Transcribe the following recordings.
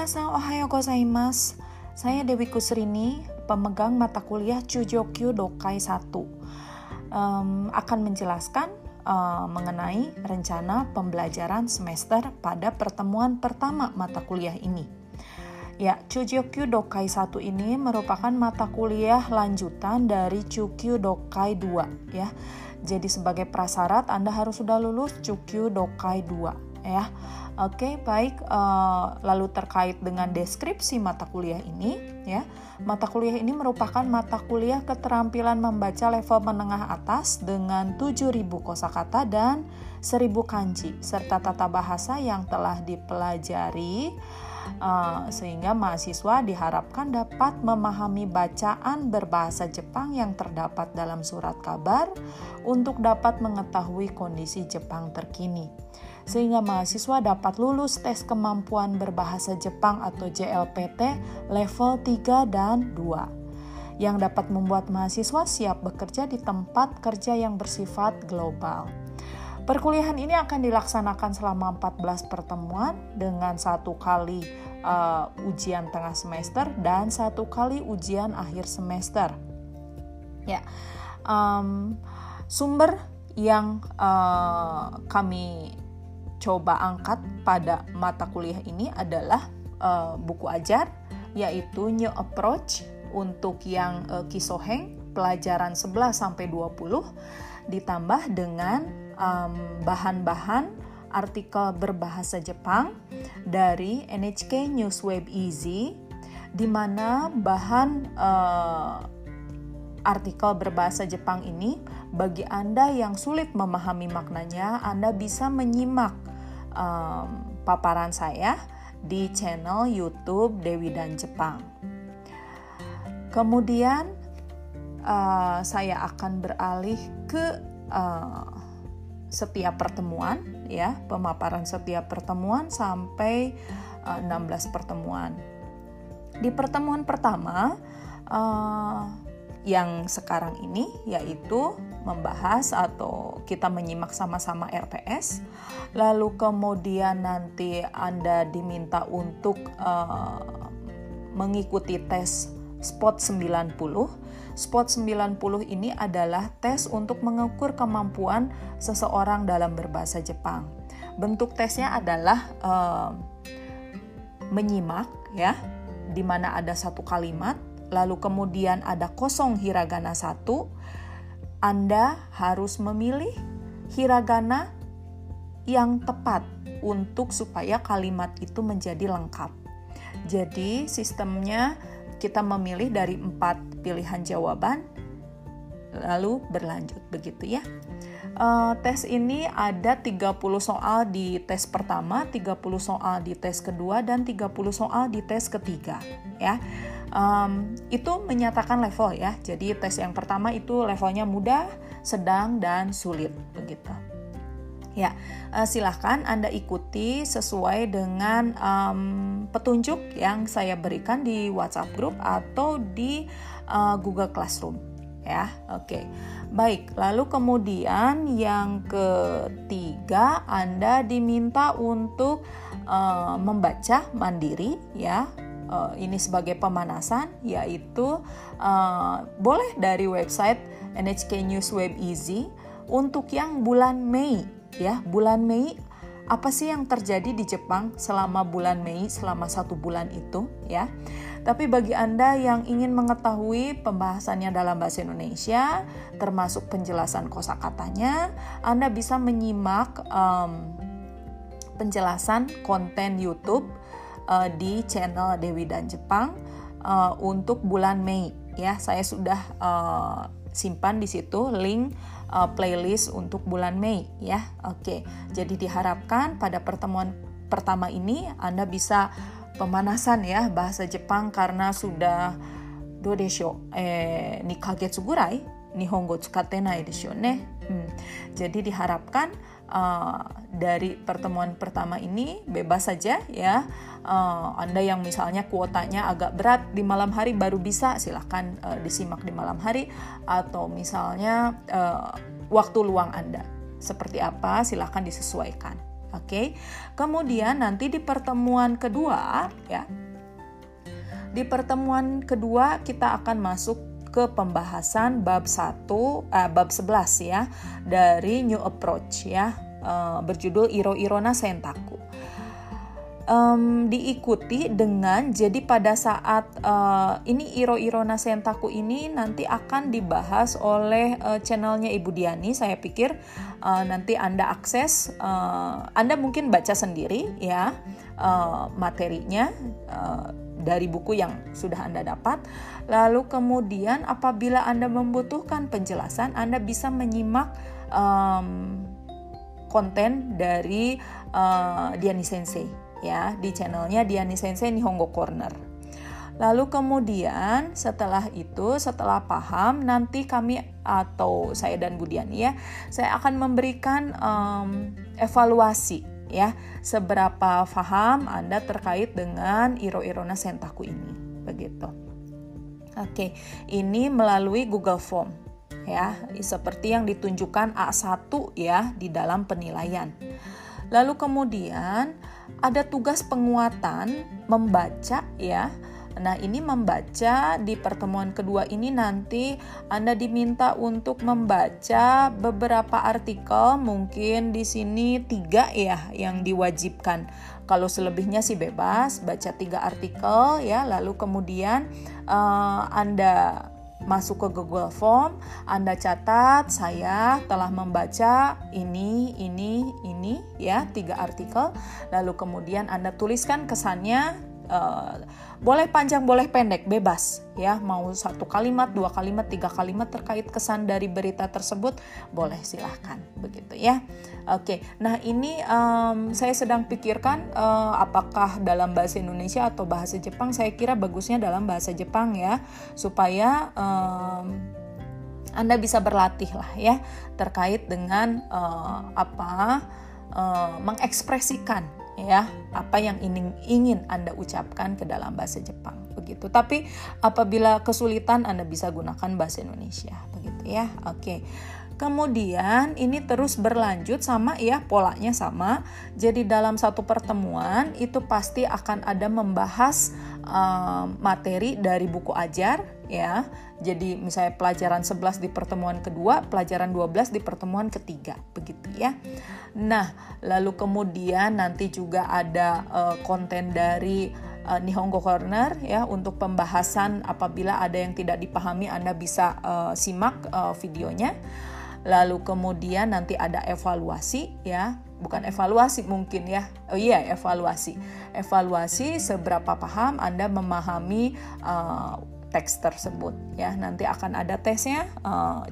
Minasan ohayo gozaimasu. Saya Dewi Kusrini, pemegang mata kuliah Chujokyu Dokai 1. Um, akan menjelaskan uh, mengenai rencana pembelajaran semester pada pertemuan pertama mata kuliah ini. Ya, Chujokyu Dokai 1 ini merupakan mata kuliah lanjutan dari Chukyu Dokai 2 ya. Jadi sebagai prasyarat Anda harus sudah lulus Chukyu Dokai 2 ya. Oke, baik. Uh, lalu terkait dengan deskripsi mata kuliah ini, ya, mata kuliah ini merupakan mata kuliah keterampilan membaca level menengah atas dengan 7.000 kosakata dan 1.000 kanji serta tata bahasa yang telah dipelajari. Uh, sehingga mahasiswa diharapkan dapat memahami bacaan berbahasa Jepang yang terdapat dalam surat kabar untuk dapat mengetahui kondisi Jepang terkini sehingga mahasiswa dapat lulus tes kemampuan berbahasa Jepang atau JLPT level 3 dan 2 yang dapat membuat mahasiswa siap bekerja di tempat kerja yang bersifat global. Perkuliahan ini akan dilaksanakan selama 14 pertemuan dengan satu kali uh, ujian tengah semester dan satu kali ujian akhir semester. Ya, um, sumber yang uh, kami coba angkat pada mata kuliah ini adalah uh, buku ajar yaitu New Approach untuk yang uh, Kisoheng pelajaran 11 sampai 20 ditambah dengan bahan-bahan um, artikel berbahasa Jepang dari NHK News Web Easy di mana bahan uh, artikel berbahasa Jepang ini bagi Anda yang sulit memahami maknanya, Anda bisa menyimak um, paparan saya di channel YouTube Dewi dan Jepang. Kemudian uh, saya akan beralih ke uh, setiap pertemuan ya, pemaparan setiap pertemuan sampai uh, 16 pertemuan. Di pertemuan pertama uh, yang sekarang ini yaitu membahas atau kita menyimak sama-sama RPS. Lalu kemudian nanti Anda diminta untuk uh, mengikuti tes SPOT 90. SPOT 90 ini adalah tes untuk mengukur kemampuan seseorang dalam berbahasa Jepang. Bentuk tesnya adalah uh, menyimak ya, di mana ada satu kalimat lalu kemudian ada kosong hiragana satu, Anda harus memilih hiragana yang tepat untuk supaya kalimat itu menjadi lengkap. Jadi sistemnya kita memilih dari empat pilihan jawaban, lalu berlanjut begitu ya. Uh, tes ini ada 30 soal di tes pertama, 30 soal di tes kedua, dan 30 soal di tes ketiga ya um, itu menyatakan level ya. Jadi tes yang pertama itu levelnya mudah, sedang, dan sulit begitu. Ya, uh, silahkan Anda ikuti sesuai dengan um, petunjuk yang saya berikan di WhatsApp group atau di uh, Google Classroom. Ya, oke. Baik, lalu kemudian yang ketiga Anda diminta untuk uh, membaca mandiri ya. Uh, ini sebagai pemanasan yaitu uh, boleh dari website NHK News Web Easy untuk yang bulan Mei ya. Bulan Mei apa sih yang terjadi di Jepang selama bulan Mei selama satu bulan itu ya tapi bagi Anda yang ingin mengetahui pembahasannya dalam bahasa Indonesia termasuk penjelasan kosakatanya Anda bisa menyimak um, penjelasan konten YouTube uh, di channel Dewi dan Jepang uh, untuk bulan Mei. Ya saya sudah uh, simpan di situ link uh, playlist untuk bulan Mei. Ya oke. Jadi diharapkan pada pertemuan pertama ini Anda bisa pemanasan ya bahasa Jepang karena sudah do desho eh ni kagetsu gurai nihongo tsukatte nai desho ne. Hmm. jadi diharapkan uh, dari pertemuan pertama ini bebas saja ya. Uh, Anda yang misalnya kuotanya agak berat di malam hari baru bisa silahkan uh, disimak di malam hari. Atau misalnya uh, waktu luang Anda. Seperti apa silahkan disesuaikan Oke. Kemudian nanti di pertemuan kedua ya. Di pertemuan kedua kita akan masuk ke pembahasan bab 1 eh, bab 11 ya dari New Approach ya uh, berjudul Iro Irona Sentaku um, diikuti dengan jadi pada saat uh, ini Iro Irona Sentaku ini nanti akan dibahas oleh uh, channelnya Ibu Diani. Saya pikir uh, nanti Anda akses uh, Anda mungkin baca sendiri ya uh, materinya uh, dari buku yang sudah Anda dapat. Lalu kemudian apabila Anda membutuhkan penjelasan Anda bisa menyimak um, konten dari uh, Diani Sensei ya di channelnya Diani Sensei Nihongo Corner. Lalu kemudian setelah itu, setelah paham, nanti kami atau saya dan Budiani ya, saya akan memberikan um, evaluasi ya, seberapa paham Anda terkait dengan Iro Irona Sentaku ini, begitu. Oke, ini melalui Google Form ya, seperti yang ditunjukkan A1 ya di dalam penilaian. Lalu kemudian ada tugas penguatan membaca ya. Nah, ini membaca di pertemuan kedua ini nanti Anda diminta untuk membaca beberapa artikel, mungkin di sini tiga ya yang diwajibkan. Kalau selebihnya sih bebas, baca tiga artikel ya, lalu kemudian uh, Anda masuk ke Google Form, Anda catat saya telah membaca ini, ini, ini ya, tiga artikel. Lalu kemudian Anda tuliskan kesannya uh, boleh panjang boleh pendek bebas ya. Mau satu kalimat dua kalimat tiga kalimat terkait kesan dari berita tersebut boleh silahkan. Begitu ya. Oke nah ini um, saya sedang pikirkan uh, apakah dalam bahasa Indonesia atau bahasa Jepang saya kira bagusnya dalam bahasa Jepang ya. Supaya um, anda bisa berlatih lah ya terkait dengan uh, apa uh, mengekspresikan ya apa yang ingin ingin Anda ucapkan ke dalam bahasa Jepang begitu. Tapi apabila kesulitan Anda bisa gunakan bahasa Indonesia begitu ya. Oke. Kemudian ini terus berlanjut sama ya polanya sama. Jadi dalam satu pertemuan itu pasti akan ada membahas uh, materi dari buku ajar ya. Jadi misalnya pelajaran 11 di pertemuan kedua, pelajaran 12 di pertemuan ketiga. Begitu ya. Nah, lalu kemudian nanti juga ada uh, konten dari uh, Nihongo Corner ya untuk pembahasan apabila ada yang tidak dipahami Anda bisa uh, simak uh, videonya. Lalu kemudian nanti ada evaluasi ya. Bukan evaluasi mungkin ya. Oh iya evaluasi. Evaluasi seberapa paham anda memahami uh, teks tersebut ya. Nanti akan ada tesnya uh,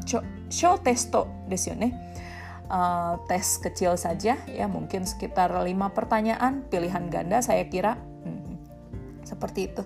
show testo desu ne uh, tes kecil saja ya. Mungkin sekitar lima pertanyaan pilihan ganda saya kira. Hmm, seperti itu.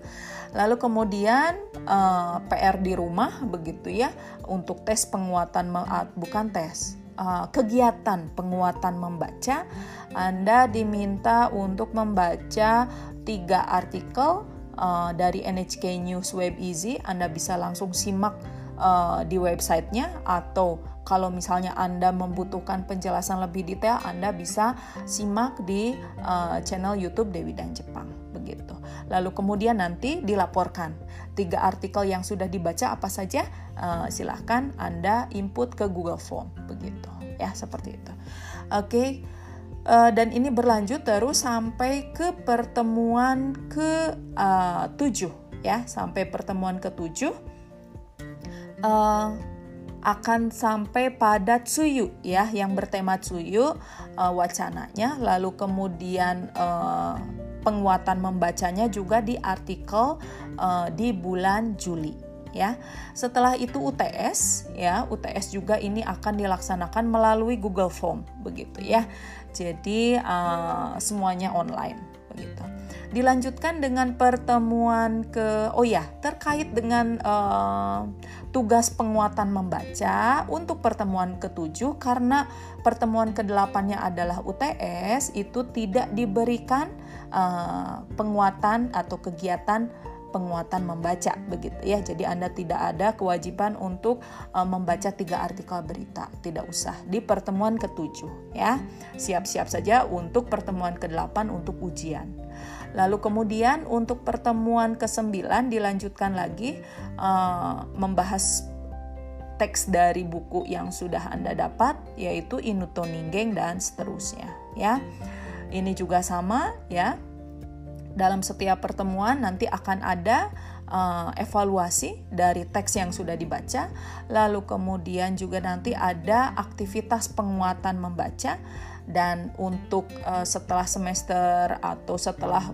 Lalu kemudian uh, eh, PR di rumah begitu ya untuk tes penguatan bukan tes uh, kegiatan penguatan membaca Anda diminta untuk membaca tiga artikel uh, dari NHK News Web Easy Anda bisa langsung simak uh, di websitenya atau kalau misalnya Anda membutuhkan penjelasan lebih detail Anda bisa simak di uh, channel YouTube Dewi dan Jepang begitu. Lalu kemudian nanti dilaporkan tiga artikel yang sudah dibaca apa saja uh, silahkan Anda input ke Google Form begitu ya seperti itu. Oke. Okay. Uh, dan ini berlanjut terus sampai ke pertemuan ke uh, tujuh ya. Sampai pertemuan ke tujuh uh, akan sampai pada Tsuyu ya yang bertema Tsuyu uh, wacananya. Lalu kemudian uh, penguatan membacanya juga di artikel uh, di bulan Juli ya. Setelah itu UTS ya, UTS juga ini akan dilaksanakan melalui Google Form begitu ya. Jadi uh, semuanya online begitu. Dilanjutkan dengan pertemuan ke oh ya, terkait dengan uh, tugas penguatan membaca untuk pertemuan ketujuh karena pertemuan kedelapannya adalah UTS itu tidak diberikan uh, penguatan atau kegiatan penguatan membaca begitu ya. Jadi Anda tidak ada kewajiban untuk uh, membaca tiga artikel berita, tidak usah. Di pertemuan ketujuh ya. Siap-siap saja untuk pertemuan ke-8 untuk ujian. Lalu kemudian untuk pertemuan ke-9 dilanjutkan lagi uh, membahas teks dari buku yang sudah Anda dapat yaitu Inuto Ninggeng dan seterusnya ya. Ini juga sama ya dalam setiap pertemuan nanti akan ada uh, evaluasi dari teks yang sudah dibaca, lalu kemudian juga nanti ada aktivitas penguatan membaca dan untuk uh, setelah semester atau setelah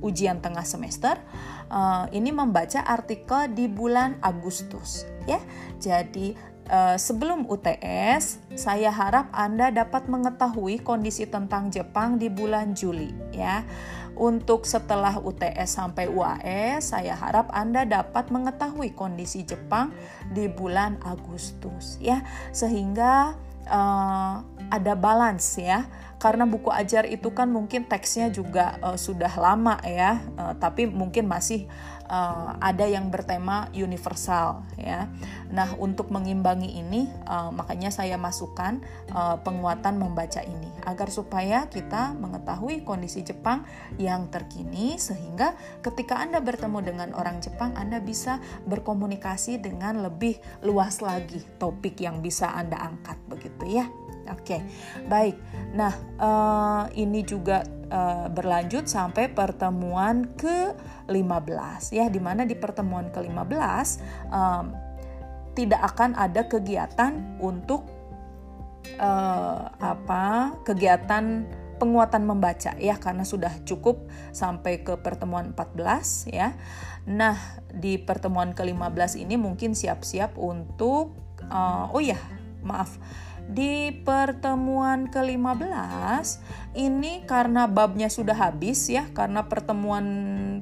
ujian tengah semester uh, ini membaca artikel di bulan Agustus ya. Jadi uh, sebelum UTS saya harap Anda dapat mengetahui kondisi tentang Jepang di bulan Juli ya. Untuk setelah UTS sampai UAS, saya harap Anda dapat mengetahui kondisi Jepang di bulan Agustus ya, sehingga uh, ada balance ya. Karena buku ajar itu kan mungkin teksnya juga uh, sudah lama ya, uh, tapi mungkin masih uh, ada yang bertema universal ya. Nah untuk mengimbangi ini uh, makanya saya masukkan uh, penguatan membaca ini agar supaya kita mengetahui kondisi Jepang yang terkini sehingga ketika anda bertemu dengan orang Jepang anda bisa berkomunikasi dengan lebih luas lagi topik yang bisa anda angkat begitu ya. Oke, okay. baik. Nah, uh, ini juga uh, berlanjut sampai pertemuan ke-15 ya, di mana di pertemuan ke-15 um, tidak akan ada kegiatan untuk uh, apa? kegiatan penguatan membaca ya karena sudah cukup sampai ke pertemuan 14 ya. Nah, di pertemuan ke-15 ini mungkin siap-siap untuk uh, oh ya, maaf di pertemuan ke-15 ini karena babnya sudah habis ya karena pertemuan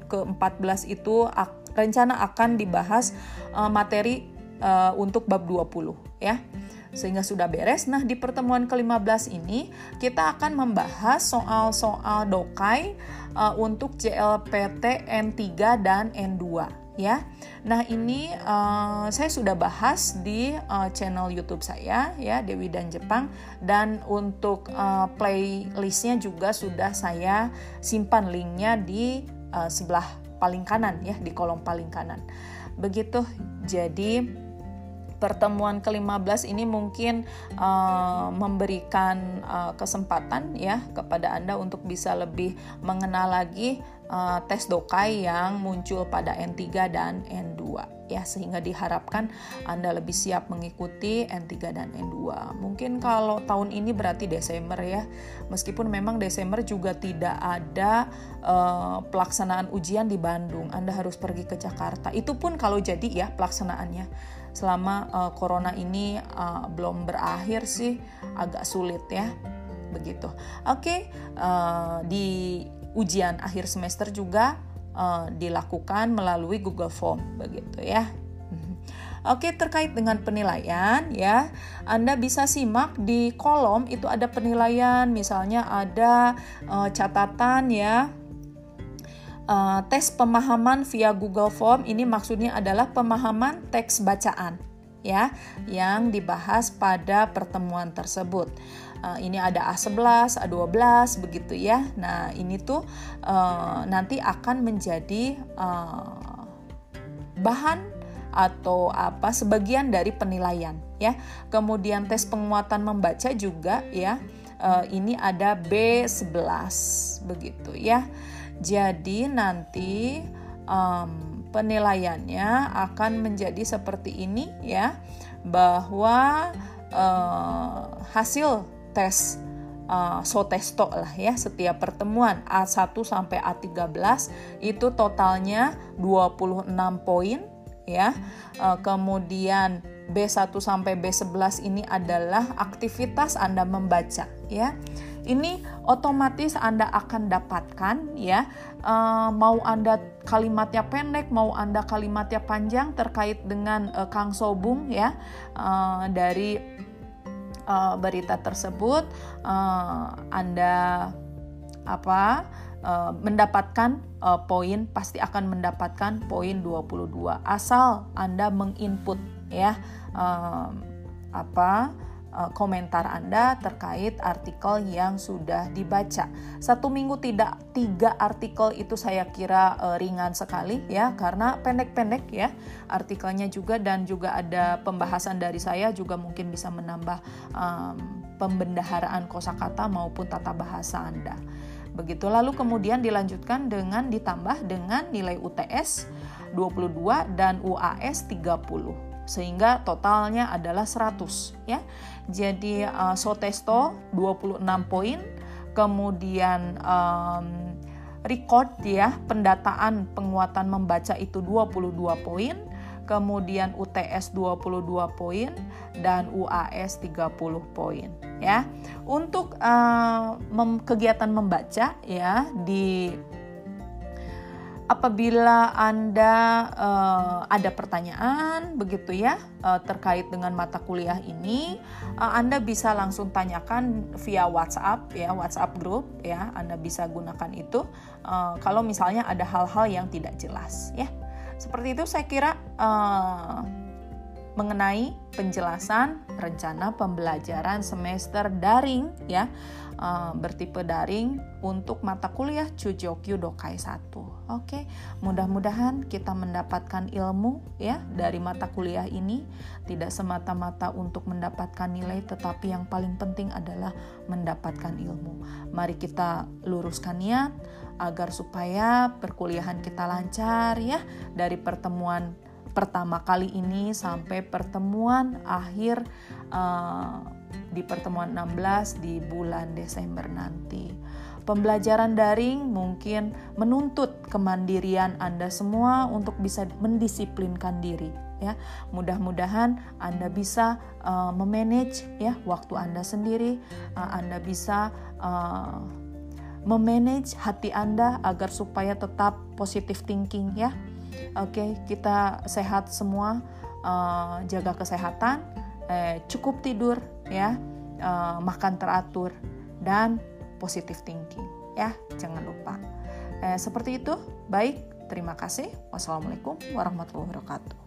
ke-14 itu rencana akan dibahas uh, materi uh, untuk bab 20 ya sehingga sudah beres. Nah, di pertemuan ke-15 ini kita akan membahas soal-soal dokai uh, untuk JLPT N3 dan N2 ya. Nah ini uh, saya sudah bahas di uh, channel YouTube saya ya Dewi dan Jepang dan untuk uh, playlistnya juga sudah saya simpan linknya di uh, sebelah paling kanan ya di kolom paling kanan. Begitu jadi pertemuan ke-15 ini mungkin uh, memberikan uh, kesempatan ya kepada Anda untuk bisa lebih mengenal lagi uh, tes dokai yang muncul pada N3 dan N2 ya sehingga diharapkan Anda lebih siap mengikuti N3 dan N2. Mungkin kalau tahun ini berarti Desember ya. Meskipun memang Desember juga tidak ada uh, pelaksanaan ujian di Bandung. Anda harus pergi ke Jakarta. Itu pun kalau jadi ya pelaksanaannya. Selama uh, corona ini uh, belum berakhir sih agak sulit ya. Begitu. Oke, okay, uh, di ujian akhir semester juga uh, dilakukan melalui Google Form begitu ya. Oke, terkait dengan penilaian ya, Anda bisa simak di kolom itu ada penilaian, misalnya ada uh, catatan ya, uh, tes pemahaman via Google Form. Ini maksudnya adalah pemahaman teks bacaan ya, yang dibahas pada pertemuan tersebut uh, ini ada A11, A12 begitu ya. Nah, ini tuh uh, nanti akan menjadi uh, bahan atau apa sebagian dari penilaian ya. Kemudian tes penguatan membaca juga ya. Uh, ini ada B11 begitu ya. Jadi nanti um, penilaiannya akan menjadi seperti ini ya bahwa uh, hasil tes uh, sotesto lah ya setiap pertemuan A1 sampai A13 itu totalnya 26 poin ya. Uh, kemudian B1 sampai B11 ini adalah aktivitas Anda membaca ya. Ini otomatis Anda akan dapatkan ya. Uh, mau Anda kalimatnya pendek, mau Anda kalimatnya panjang terkait dengan uh, Kang Sobung ya. Uh, dari uh, berita tersebut uh, Anda apa uh, mendapatkan uh, poin pasti akan mendapatkan poin 22 asal Anda menginput ya. Uh, apa komentar Anda terkait artikel yang sudah dibaca. Satu minggu tidak tiga artikel itu saya kira uh, ringan sekali ya karena pendek-pendek ya artikelnya juga dan juga ada pembahasan dari saya juga mungkin bisa menambah um, pembendaharaan kosakata maupun tata bahasa Anda. Begitu lalu kemudian dilanjutkan dengan ditambah dengan nilai UTS 22 dan UAS 30 sehingga totalnya adalah 100 ya. Jadi uh, Sotesto 26 poin, kemudian um, record ya pendataan penguatan membaca itu 22 poin, kemudian UTS 22 poin dan UAS 30 poin ya. Untuk uh, mem kegiatan membaca ya di apabila Anda uh, ada pertanyaan begitu ya uh, terkait dengan mata kuliah ini, uh, Anda bisa langsung tanyakan via WhatsApp ya, WhatsApp group ya, Anda bisa gunakan itu uh, kalau misalnya ada hal-hal yang tidak jelas ya. Seperti itu saya kira uh, mengenai penjelasan rencana pembelajaran semester daring ya uh, bertipe daring untuk mata kuliah Chujokyu Dokai 1. Oke, mudah-mudahan kita mendapatkan ilmu ya dari mata kuliah ini tidak semata-mata untuk mendapatkan nilai tetapi yang paling penting adalah mendapatkan ilmu. Mari kita luruskan niat agar supaya perkuliahan kita lancar ya dari pertemuan pertama kali ini sampai pertemuan akhir uh, di pertemuan 16 di bulan Desember nanti. Pembelajaran daring mungkin menuntut kemandirian Anda semua untuk bisa mendisiplinkan diri ya. Mudah-mudahan Anda bisa uh, memanage ya waktu Anda sendiri, uh, Anda bisa uh, memanage hati Anda agar supaya tetap positive thinking ya Oke, okay, kita sehat semua, uh, jaga kesehatan, eh, cukup tidur ya, uh, makan teratur dan positive thinking ya, jangan lupa. Eh, seperti itu, baik. Terima kasih. Wassalamualaikum warahmatullahi wabarakatuh.